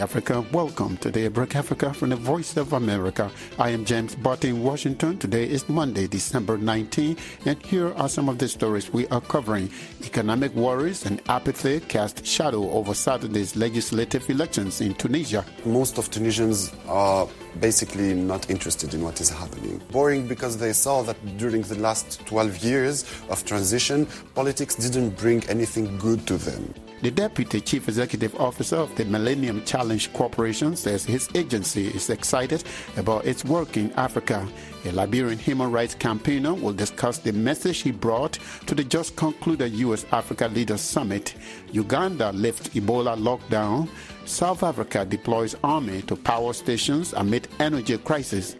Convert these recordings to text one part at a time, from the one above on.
Africa. Welcome to Daybreak Africa from the Voice of America. I am James Butty in Washington. Today is Monday, December 19, and here are some of the stories we are covering. Economic worries and apathy cast shadow over Saturday's legislative elections in Tunisia. Most of Tunisians are basically not interested in what is happening. Boring because they saw that during the last 12 years of transition, politics didn't bring anything good to them. The Deputy Chief Executive Officer of the Millennium Challenge Corporation says his agency is excited about its work in Africa. A Liberian human rights campaigner will discuss the message he brought to the just concluded U.S. Africa Leaders Summit. Uganda lifts Ebola lockdown. South Africa deploys army to power stations amid energy crisis.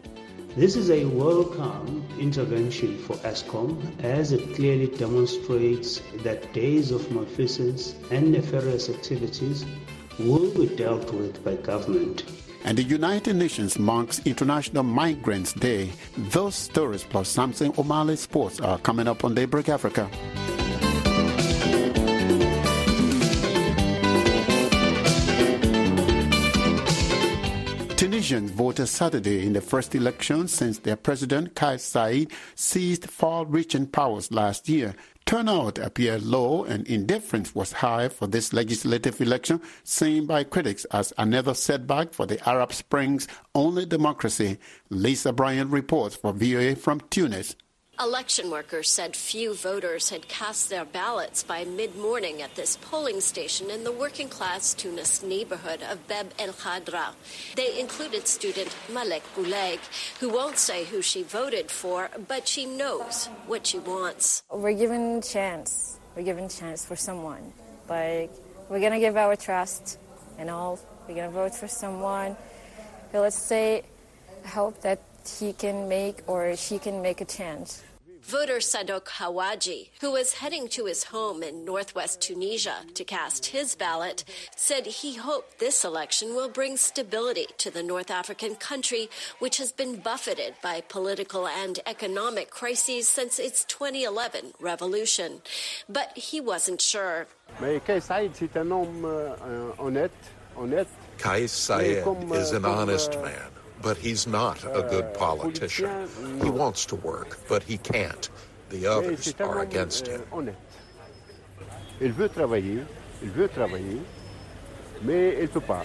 This is a welcome intervention for Eskom as it clearly demonstrates that days of malfeasance and nefarious activities will be dealt with by government. And the United Nations marks International Migrants Day. Those stories plus Samson Omale Sports are coming up on Daybreak Africa. Tunisians voted Saturday in the first election since their president Kais Saied seized far-reaching powers last year. Turnout appeared low and indifference was high for this legislative election, seen by critics as another setback for the Arab Spring's only democracy. Lisa Bryant reports for VOA from Tunis. Election workers said few voters had cast their ballots by mid morning at this polling station in the working class Tunis neighborhood of Beb el Khadra. They included student Malek Gouleg, who won't say who she voted for, but she knows what she wants. We're given chance. We're given chance for someone. Like, we're going to give our trust and all. We're going to vote for someone. But let's say, hope that he can make or she can make a change. Voter Sadok Hawaji, who was heading to his home in northwest Tunisia to cast his ballot, said he hoped this election will bring stability to the North African country, which has been buffeted by political and economic crises since its 2011 revolution. But he wasn't sure. Kais Saied is an honest man but he's not a good politician. He wants to work, but he can't. The others are against euh, him. Il veut travailler, il veut travailler, mais il peut pas.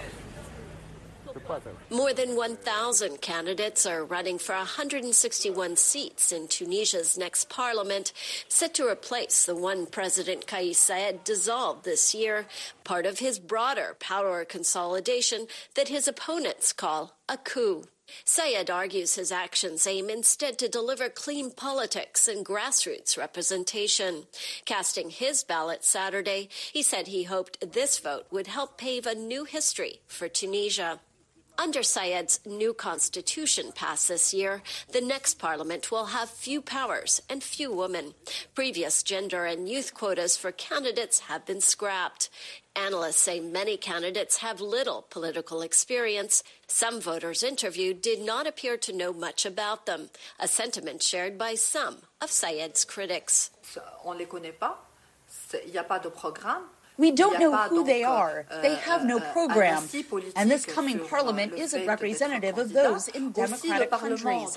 More than 1,000 candidates are running for 161 seats in Tunisia's next parliament, set to replace the one President Kais Saied dissolved this year, part of his broader power consolidation that his opponents call a coup. Saied argues his actions aim instead to deliver clean politics and grassroots representation. Casting his ballot Saturday, he said he hoped this vote would help pave a new history for Tunisia. Under Saied's new constitution passed this year, the next parliament will have few powers and few women. Previous gender and youth quotas for candidates have been scrapped. Analysts say many candidates have little political experience. Some voters interviewed did not appear to know much about them, a sentiment shared by some of Saied's critics. On les connaît pas. Il n'y a pas de programme. We don't know who they are. They euh, have no euh, program. And this coming euh, parliament isn't representative of those in democratic countries.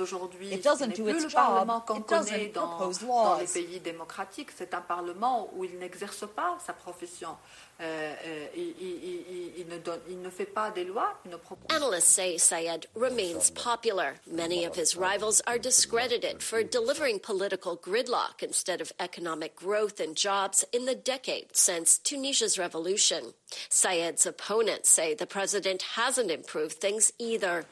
It doesn't do its job. It doesn't propose laws. Dans les pays démocratiques, c'est un parlement où il n'exerce pas sa profession. Euh, euh, il, il, il, ne donne, il, ne fait pas des lois, il ne propose. Analysts say Saied remains popular. Many of his rivals are discredited for delivering political gridlock instead of economic growth and jobs in the decade since Tunisia's revolution. Saied's opponents say the president hasn't improved things either.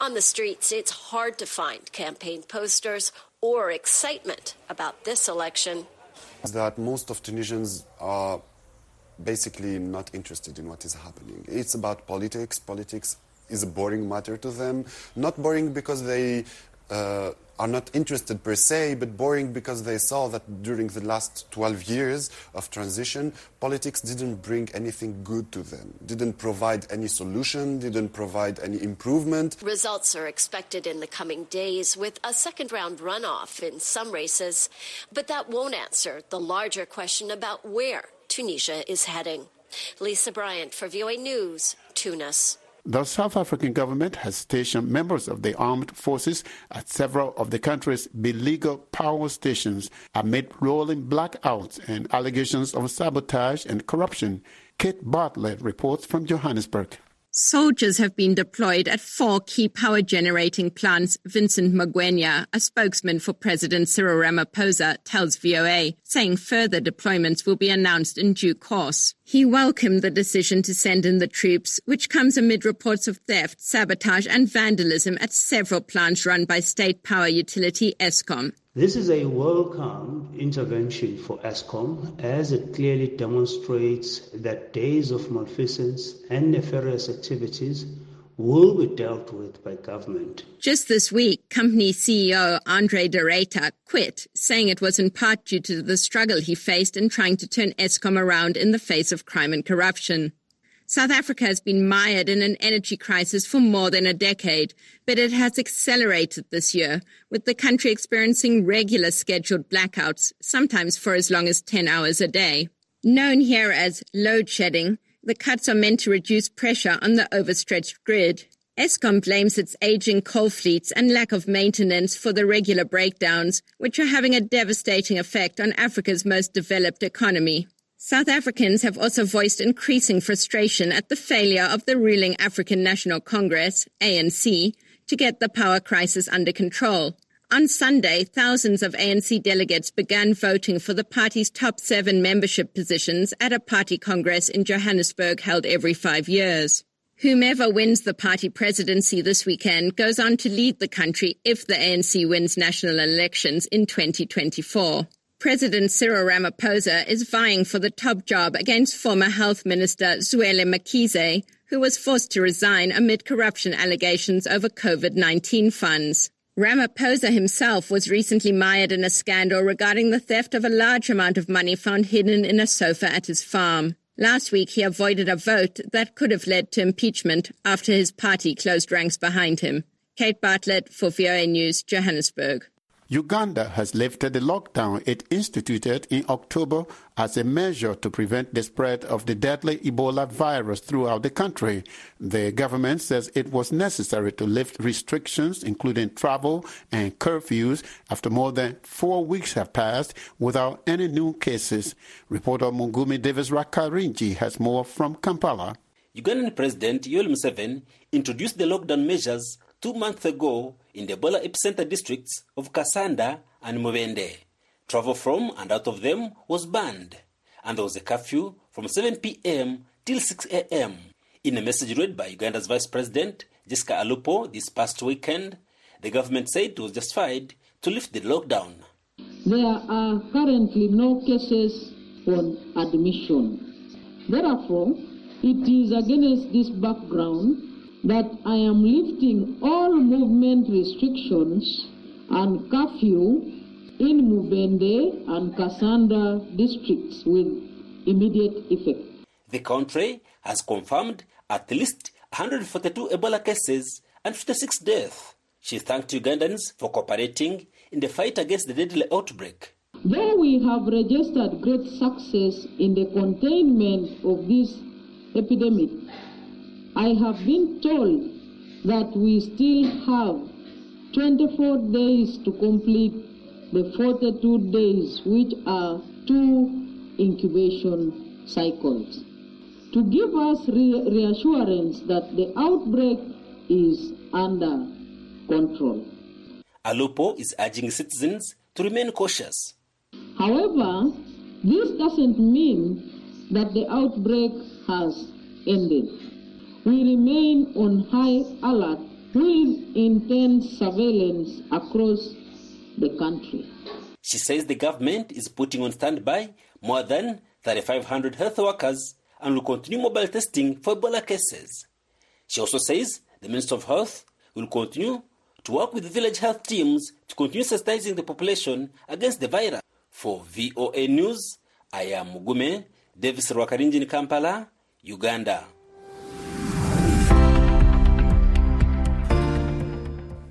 On the streets, it's hard to find campaign posters or excitement about this election. That most of Tunisians are basically not interested in what is happening. It's about politics. Politics is a boring matter to them. Not boring because they uh, are not interested per se, but boring because they saw that during the last 12 years of transition, politics didn't bring anything good to them, didn't provide any solution, didn't provide any improvement. Results are expected in the coming days with a second round runoff in some races, but that won't answer the larger question about where Tunisia is heading. Lisa Bryant for VOA News, Tunis. The South African government has stationed members of the armed forces at several of the country's beleaguered power stations amid rolling blackouts and allegations of sabotage and corruption. Kate Bartlett reports from Johannesburg. Soldiers have been deployed at four key power generating plants, Vincent Magwenya, a spokesman for President Cyril Ramaphosa, tells VOA, saying further deployments will be announced in due course. He welcomed the decision to send in the troops, which comes amid reports of theft, sabotage and vandalism at several plants run by state power utility Eskom. This is a welcome intervention for Eskom as it clearly demonstrates that days of malfeasance and nefarious activities will be dealt with by government. Just this week, company CEO Andre de Ruyter quit, saying it was in part due to the struggle he faced in trying to turn Eskom around in the face of crime and corruption. South Africa has been mired in an energy crisis for more than a decade, but it has accelerated this year, with the country experiencing regular scheduled blackouts, sometimes for as long as 10 hours a day. Known here as load shedding, the cuts are meant to reduce pressure on the overstretched grid. Eskom blames its aging coal fleets and lack of maintenance for the regular breakdowns, which are having a devastating effect on Africa's most developed economy. South Africans have also voiced increasing frustration at the failure of the ruling African National Congress, ANC, to get the power crisis under control. On Sunday, thousands of ANC delegates began voting for the party's top seven membership positions at a party congress in Johannesburg held every five years. Whomever wins the party presidency this weekend goes on to lead the country if the ANC wins national elections in 2024. President Cyril Ramaphosa is vying for the top job against former Health Minister Zweli Mkhize, who was forced to resign amid corruption allegations over COVID-19 funds. Ramaphosa himself was recently mired in a scandal regarding the theft of a large amount of money found hidden in a sofa at his farm. Last week, he avoided a vote that could have led to impeachment after his party closed ranks behind him. Kate Bartlett for VOA News, Johannesburg. Uganda has lifted the lockdown it instituted in October as a measure to prevent the spread of the deadly Ebola virus throughout the country. The government says it was necessary to lift restrictions, including travel and curfews, after more than four weeks have passed without any new cases. Reporter Mugume Davis Rwakarinji has more from Kampala. Ugandan President Yoweri Museveni introduced the lockdown measures two months ago in the Ebola epicenter districts of Kasanda and Mubende. Travel from and out of them was banned, and there was a curfew from 7 p.m. till 6 a.m. In a message read by Uganda's Vice President Jessica Alupo this past weekend, the government said it was justified to lift the lockdown. There are currently no cases on admission. Therefore, it is against this background that I am lifting all movement restrictions and curfew in Mubende and Kasanda districts with immediate effect. The country has confirmed at least 142 Ebola cases and 56 deaths. She thanked Ugandans for cooperating in the fight against the deadly outbreak. Though we have registered great success in the containment of this epidemic, I have been told that we still have 24 days to complete the 42 days, which are two incubation cycles, to give us re- reassurance that the outbreak is under control. Alupo is urging citizens to remain cautious. However, this doesn't mean that the outbreak has ended we remain on high alert with intense surveillance across the country. She says the government is putting on standby more than 3,500 health workers and will continue mobile testing for Ebola cases. She also says the Minister of Health will continue to work with village health teams to continue sensitizing the population against the virus. For VOA News, I am Mugume Davis Rwakarinji in Kampala, Uganda.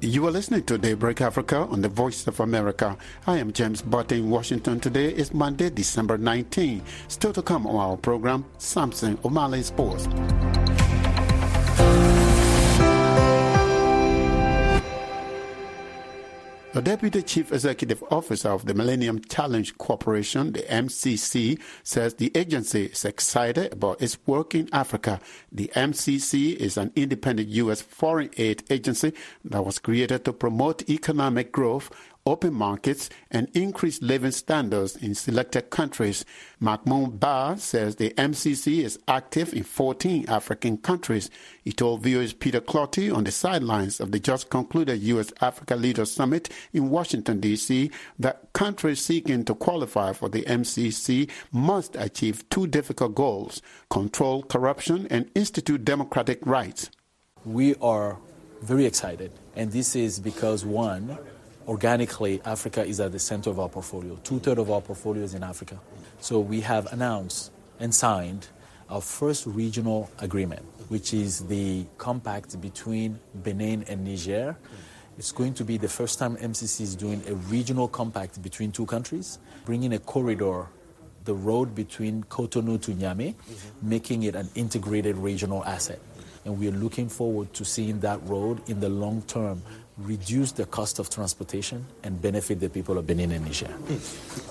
You are listening to Daybreak Africa on the Voice of America. I am James Butty in Washington. Today is Monday, December 19. Still to come on our program, Samson Omale Sports. The Deputy Chief Executive Officer of the Millennium Challenge Corporation, the MCC, says the agency is excited about its work in Africa. The MCC is an independent U.S. foreign aid agency that was created to promote economic growth open markets, and increased living standards in selected countries. Mahmoud Ba says the MCC is active in 14 African countries. He told VOA's Peter Clottey on the sidelines of the just concluded U.S. Africa Leaders Summit in Washington, D.C., that countries seeking to qualify for the MCC must achieve two difficult goals control corruption and institute democratic rights. We are very excited, and this is because one, organically, Africa is at the center of our portfolio. Two thirds of our portfolio is in Africa. So we have announced and signed our first regional agreement, which is the compact between Benin and Niger. It's going to be the first time MCC is doing a regional compact between two countries, bringing a corridor, the road between Cotonou to Niamey, making it an integrated regional asset. And we are looking forward to seeing that road in the long term reduce the cost of transportation and benefit the people of Benin and Niger.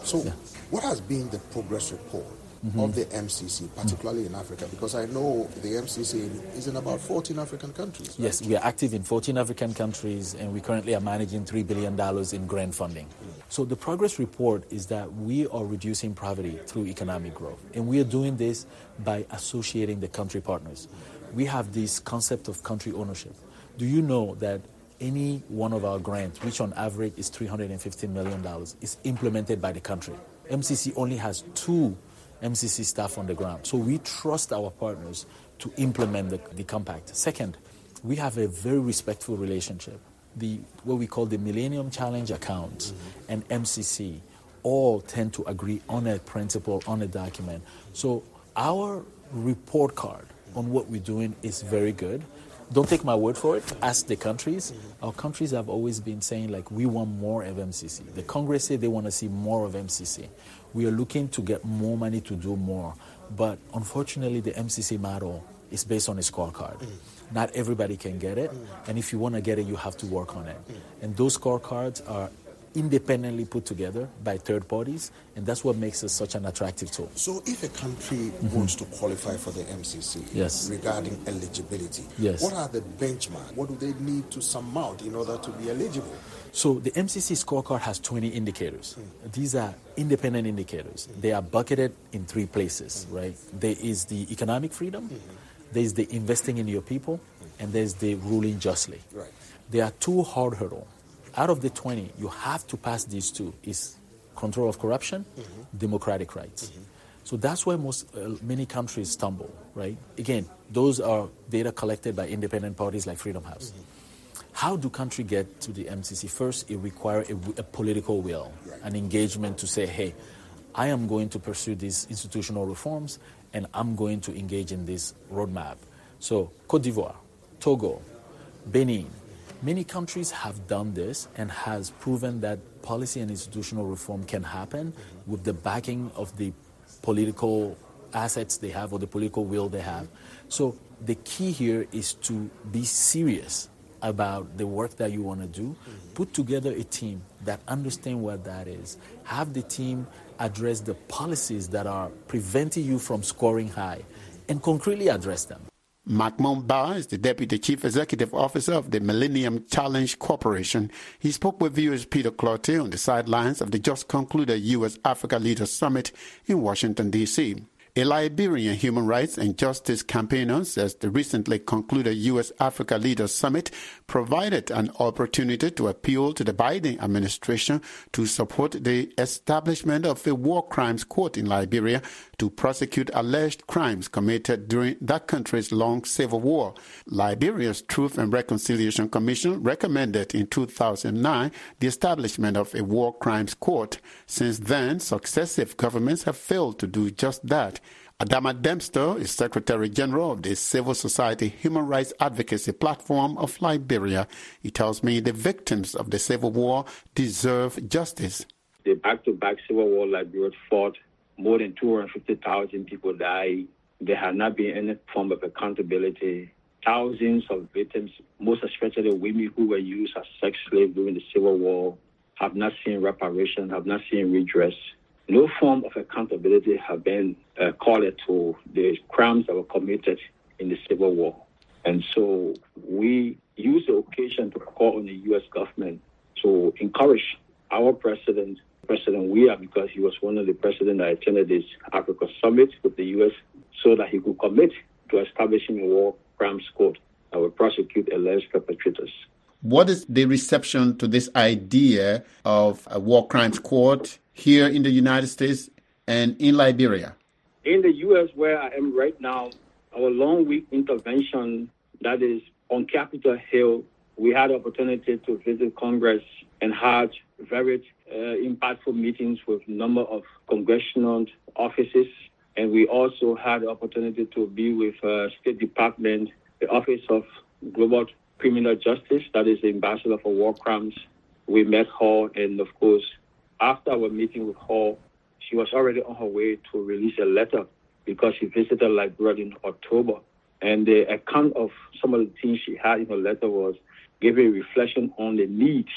So, yeah. what has been the progress report mm-hmm. of the MCC, particularly mm-hmm. in Africa? Because I know the MCC is in about 14 African countries. Right? Yes, we are active in 14 African countries, and we currently are managing $3 billion in grant funding. Mm-hmm. So, the progress report is that we are reducing poverty through economic growth, and we are doing this by associating the country partners. We have this concept of country ownership. Do you know that any one of our grants, which on average is $350 million, is implemented by the country. MCC only has two MCC staff on the ground. So we trust our partners to implement the, the compact. Second, we have a very respectful relationship. The, what we call the Millennium Challenge account mm-hmm. and MCC all tend to agree on a principle, on a document. So our report card on what we're doing is very good don't take my word for it. Ask the countries. Our countries have always been saying like we want more of MCC. The Congress say they want to see more of MCC. We are looking to get more money to do more, but unfortunately, the MCC model is based on a scorecard. Not everybody can get it, and if you want to get it, you have to work on it. And those scorecards are independently put together by third parties, and that's what makes it such an attractive tool. So, if a country mm-hmm. wants to qualify for the MCC yes. regarding eligibility, yes. what are the benchmarks? What do they need to sum out in order to be eligible? So, the MCC scorecard has 20 indicators. Mm. These are independent indicators. Mm. They are bucketed in three places, mm. right? There is the economic freedom, mm-hmm. there's the investing in your people, and there's the ruling justly. Right. There are two hard hurdles out of the 20, you have to pass these two is control of corruption, mm-hmm. democratic rights. Mm-hmm. So that's why most uh, many countries stumble, right? Again, those are data collected by independent parties like Freedom House. Mm-hmm. How do countries get to the MCC? First, it requires a, a, political will, right. an engagement to say, hey, I am going to pursue these institutional reforms and I'm going to engage in this roadmap. So, Cote d'Ivoire, Togo, Benin, Many countries have done this and has proven that policy and institutional reform can happen with the backing of the political assets they have or the political will they have. So the key here is to be serious about the work that you want to do. Put together a team that understand what that is. Have the team address the policies that are preventing you from scoring high and concretely address them. Mahmoud Ba is the Deputy Chief Executive Officer of the Millennium Challenge Corporation. He spoke with VOA's Peter Clottey on the sidelines of the just concluded U.S. Africa Leaders Summit in Washington, D.C. A Liberian human rights and justice campaigner says the recently concluded U.S. Africa Leaders Summit provided an opportunity to appeal to the Biden administration to support the establishment of a war crimes court in Liberia to prosecute alleged crimes committed during that country's long civil war. Liberia's Truth and Reconciliation Commission recommended in 2009 the establishment of a war crimes court. Since then, successive governments have failed to do just that. Adama Dempster is Secretary General of the Civil Society Human Rights Advocacy Platform of Liberia. He tells me the victims of the civil war deserve justice. The back to back civil war Liberia fought, more than 250,000 people died. There had not been any form of accountability. Thousands of victims, most especially women who were used as sex slaves during the Civil War. have not seen reparation, have not seen redress. No form of accountability have been uh, called to the crimes that were committed in the Civil War. And so we use the occasion to call on the U.S. government to encourage our president, President Weah, because he was one of the presidents that attended this Africa summit with the U.S., so that he could commit to establishing a war crimes court that will prosecute alleged perpetrators. What is the reception to this idea of a war crimes court here in the United States and in Liberia? In the U.S., where I am right now, our long week intervention that is on Capitol Hill, we had the opportunity to visit Congress and had very uh, impactful meetings with a number of congressional offices. And we also had the opportunity to be with uh, State Department, the Office of Global Criminal Justice, that is the Ambassador for War Crimes. We met her, and of course, after our meeting with her, she was already on her way to release a letter because she visited Liberia in October. And the account of some of the things she had in her letter was giving a reflection on the needs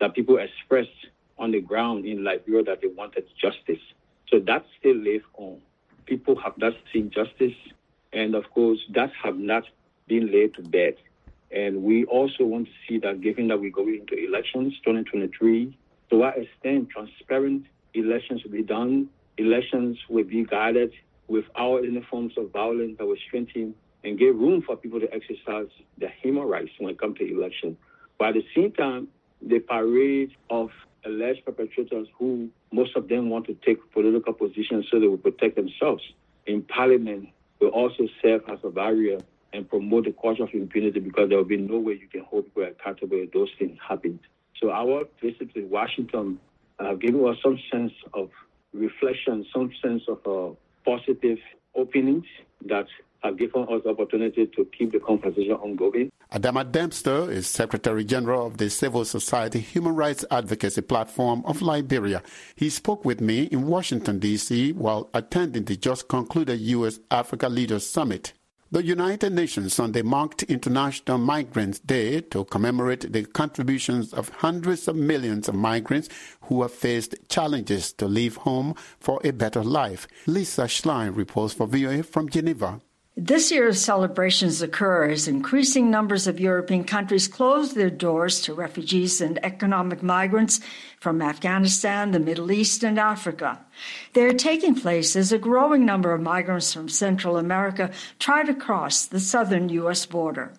that people expressed on the ground in Liberia that they wanted justice. So that still lives on. People have not seen justice, and of course, that have not been laid to bed. And we also want to see that given that we're going into elections 2023, to what extent transparent elections will be done, elections will be guided without any forms of violence that will strengthen and give room for people to exercise their human rights when it comes to election. But at the same time, the parade of alleged perpetrators who most of them want to take political positions so they will protect themselves in parliament will also serve as a barrier and promote the culture of impunity because there will be no way you can hold people accountable if those things happen. So our visit to Washington uh, gave us some sense of reflection, some sense of uh, positive openings that have given us opportunity to keep the conversation ongoing. Adama Dempster is Secretary General of the Civil Society Human Rights Advocacy Platform of Liberia. He spoke with me in Washington, D.C. while attending the just concluded U.S. Africa Leaders Summit. The United Nations Sunday marked International Migrants Day to commemorate the contributions of hundreds of millions of migrants who have faced challenges to leave home for a better life. Lisa Schlein reports for VOA from Geneva. This year's celebrations occur as increasing numbers of European countries close their doors to refugees and economic migrants from Afghanistan, the Middle East, and Africa. They are taking place as a growing number of migrants from Central America try to cross the southern U.S. border.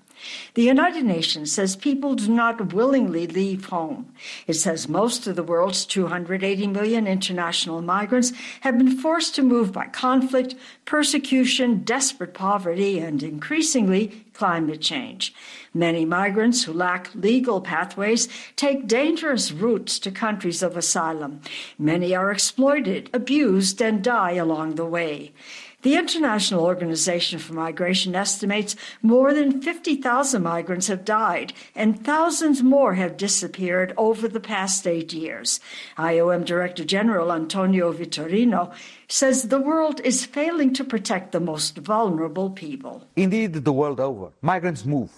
The United Nations says people do not willingly leave home. It says most of the world's 280 million international migrants have been forced to move by conflict, persecution, desperate poverty, and increasingly climate change. Many migrants who lack legal pathways take dangerous routes to countries of asylum. Many are exploited, abused, and die along the way. The International Organization for Migration estimates more than 50,000 migrants have died and thousands more have disappeared over the past eight years. IOM Director General Antonio Vitorino says the world is failing to protect the most vulnerable people. Indeed, the world over, migrants move,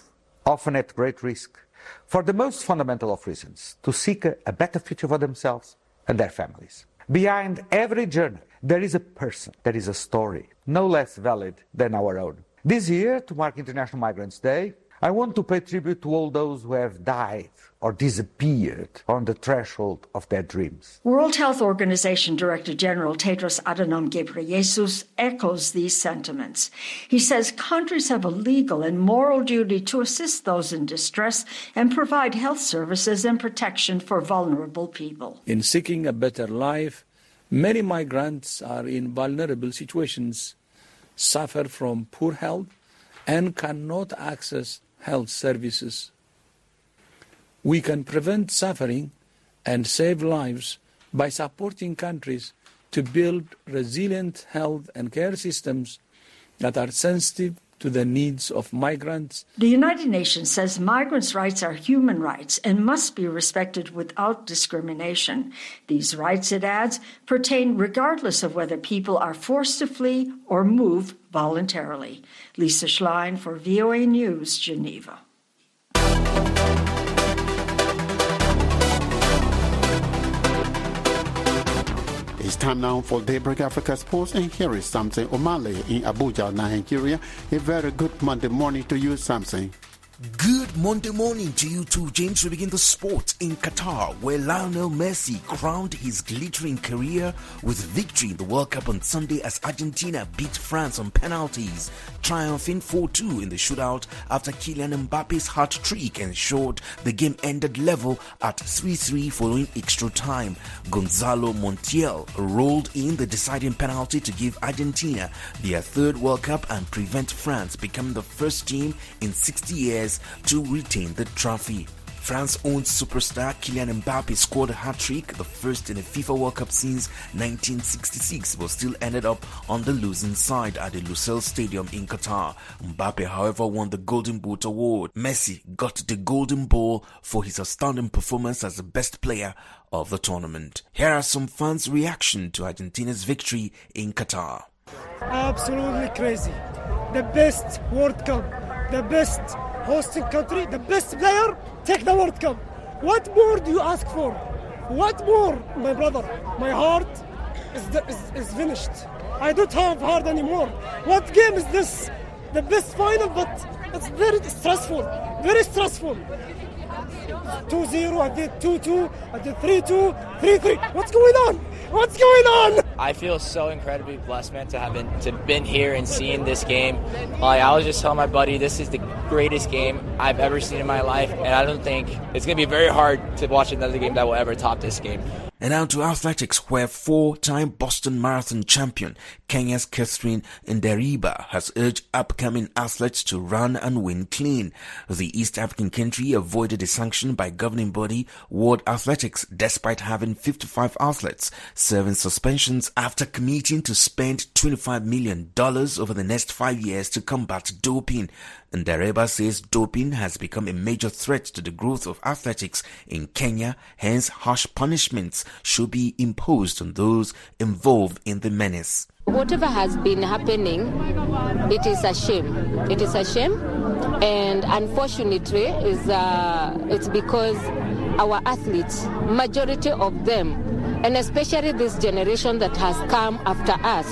often at great risk, for the most fundamental of reasons to seek a, better future for themselves and their families. Behind every journey, there is a person, there is a story, no less valid than our own. This year, to mark International Migrants Day, I want to pay tribute to all those who have died or disappeared on the threshold of their dreams. World Health Organization Director General Tedros Adhanom Ghebreyesus echoes these sentiments. He says countries have a legal and moral duty to assist those in distress and provide health services and protection for vulnerable people. In seeking a better life, Many migrants are in vulnerable situations, suffer from poor health, and cannot access health services. We can prevent suffering and save lives by supporting countries to build resilient health and care systems that are sensitive to the needs of migrants. The United Nations says migrants' rights are human rights and must be respected without discrimination. These rights, it adds, pertain regardless of whether people are forced to flee or move voluntarily. Lisa Schlein for VOA News, Geneva. Time now for Daybreak Africa Sports, and here is Samson Omale in Abuja, Nigeria. A very good Monday morning to you, Samson. Good Monday morning to you too, James. We begin the sport in Qatar, where Lionel Messi crowned his glittering career with victory in the World Cup on Sunday as Argentina beat France on penalties, triumphing 4-2 in the shootout after Kylian Mbappe's hat trick ensured the game ended level at 3-3 following extra time. Gonzalo Montiel rolled in the deciding penalty to give Argentina their third World Cup and prevent France becoming the first team in 60 years to retain the trophy. France owned superstar Kylian Mbappe scored a hat trick, the first in a FIFA World Cup since 1966, but still ended up on the losing side at the Lusail Stadium in Qatar. Mbappe, however, won the Golden Boot award. Messi got the Golden Ball for his outstanding performance as the best player of the tournament. Here are some fans' reaction to Argentina's victory in Qatar. Absolutely crazy. The best World Cup, the best hosting country, the best player, take the World Cup. What more do you ask for? What more, my brother? My heart is, is, is finished. I don't have heart anymore. What game is this? The best final, but it's very stressful. Very stressful. 2-0, I did 2-2, I did 3-2, 3-3. What's going on? What's going on? I feel so incredibly blessed, man, to have been to been here and seeing this game. Like I was just telling my buddy, this is the greatest game I've ever seen in my life, and I don't think it's gonna be very hard to watch another game that will ever top this game. And now to athletics, where four-time Boston Marathon champion Kenya's Catherine Ndereba has urged upcoming athletes to run and win clean. The East African country avoided a sanction by governing body World Athletics despite having 55 athletes serving suspensions after committing to spend $25 million over the next five years to combat doping. Ndereba says doping has become a major threat to the growth of athletics in Kenya, hence harsh punishments should be imposed on those involved in the menace. Whatever has been happening, it is a shame. It is a shame, and unfortunately, is uh, it's because our athletes, majority of them, and especially this generation that has come after us,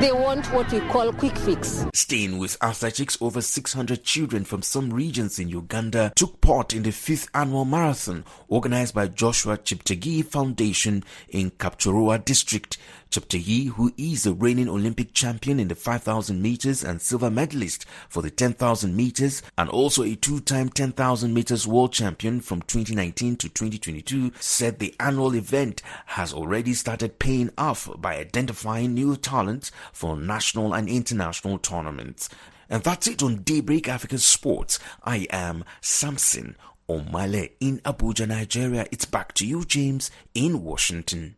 they want what we call quick fix. Staying with athletics, over 600 children from some regions in Uganda took part in the fifth annual marathon organized by Joshua Cheptegei Foundation in Kapchorwa district. Cheptegei, who is a reigning Olympic champion in the 5,000 meters and silver medalist for the 10,000 meters, and also a two-time 10,000 meters world champion from 2019 to 2022, said the annual event has already started paying off by identifying new talents for national and international tournaments. And that's it on Daybreak Africa Sports. I am Samson Omale in Abuja, Nigeria. It's back to you, James, in Washington.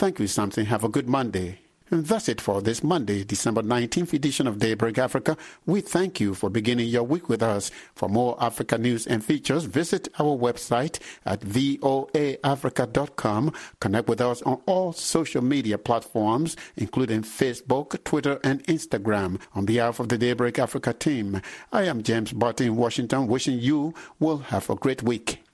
Thank you, Samson. Have a good Monday. And that's it for this Monday, December 19th edition of Daybreak Africa. We thank you for beginning your week with us. For more Africa news and features, visit our website at voaafrica.com. Connect with us on all social media platforms, including Facebook, Twitter, and Instagram. On behalf of the Daybreak Africa team, I am James Barton in Washington, wishing you will have a great week.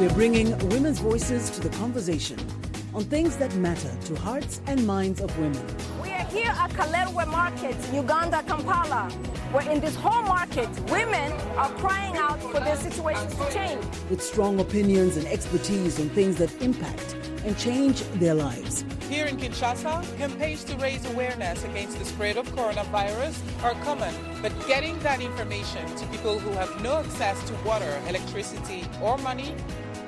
We're bringing women's voices to the conversation on things that matter to hearts and minds of women. We are here at Kalerwe Market, Uganda, Kampala, where in this whole market, women are crying out for their situations to change. With strong opinions and expertise on things that impact and change their lives. Here in Kinshasa, campaigns to raise awareness against the spread of coronavirus are common, but getting that information to people who have no access to water, electricity, or money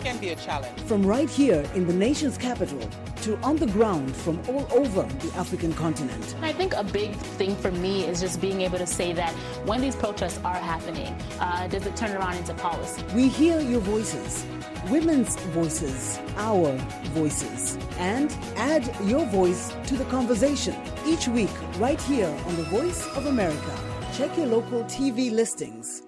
can be a challenge. From right here in the nation's capital to on the ground from all over the African continent. I think a big thing for me is just being able to say that when these protests are happening, uh, does it turn around into policy? We hear your voices, women's voices, our voices, and add your voice to the conversation each week right here on the Voice of America. Check your local TV listings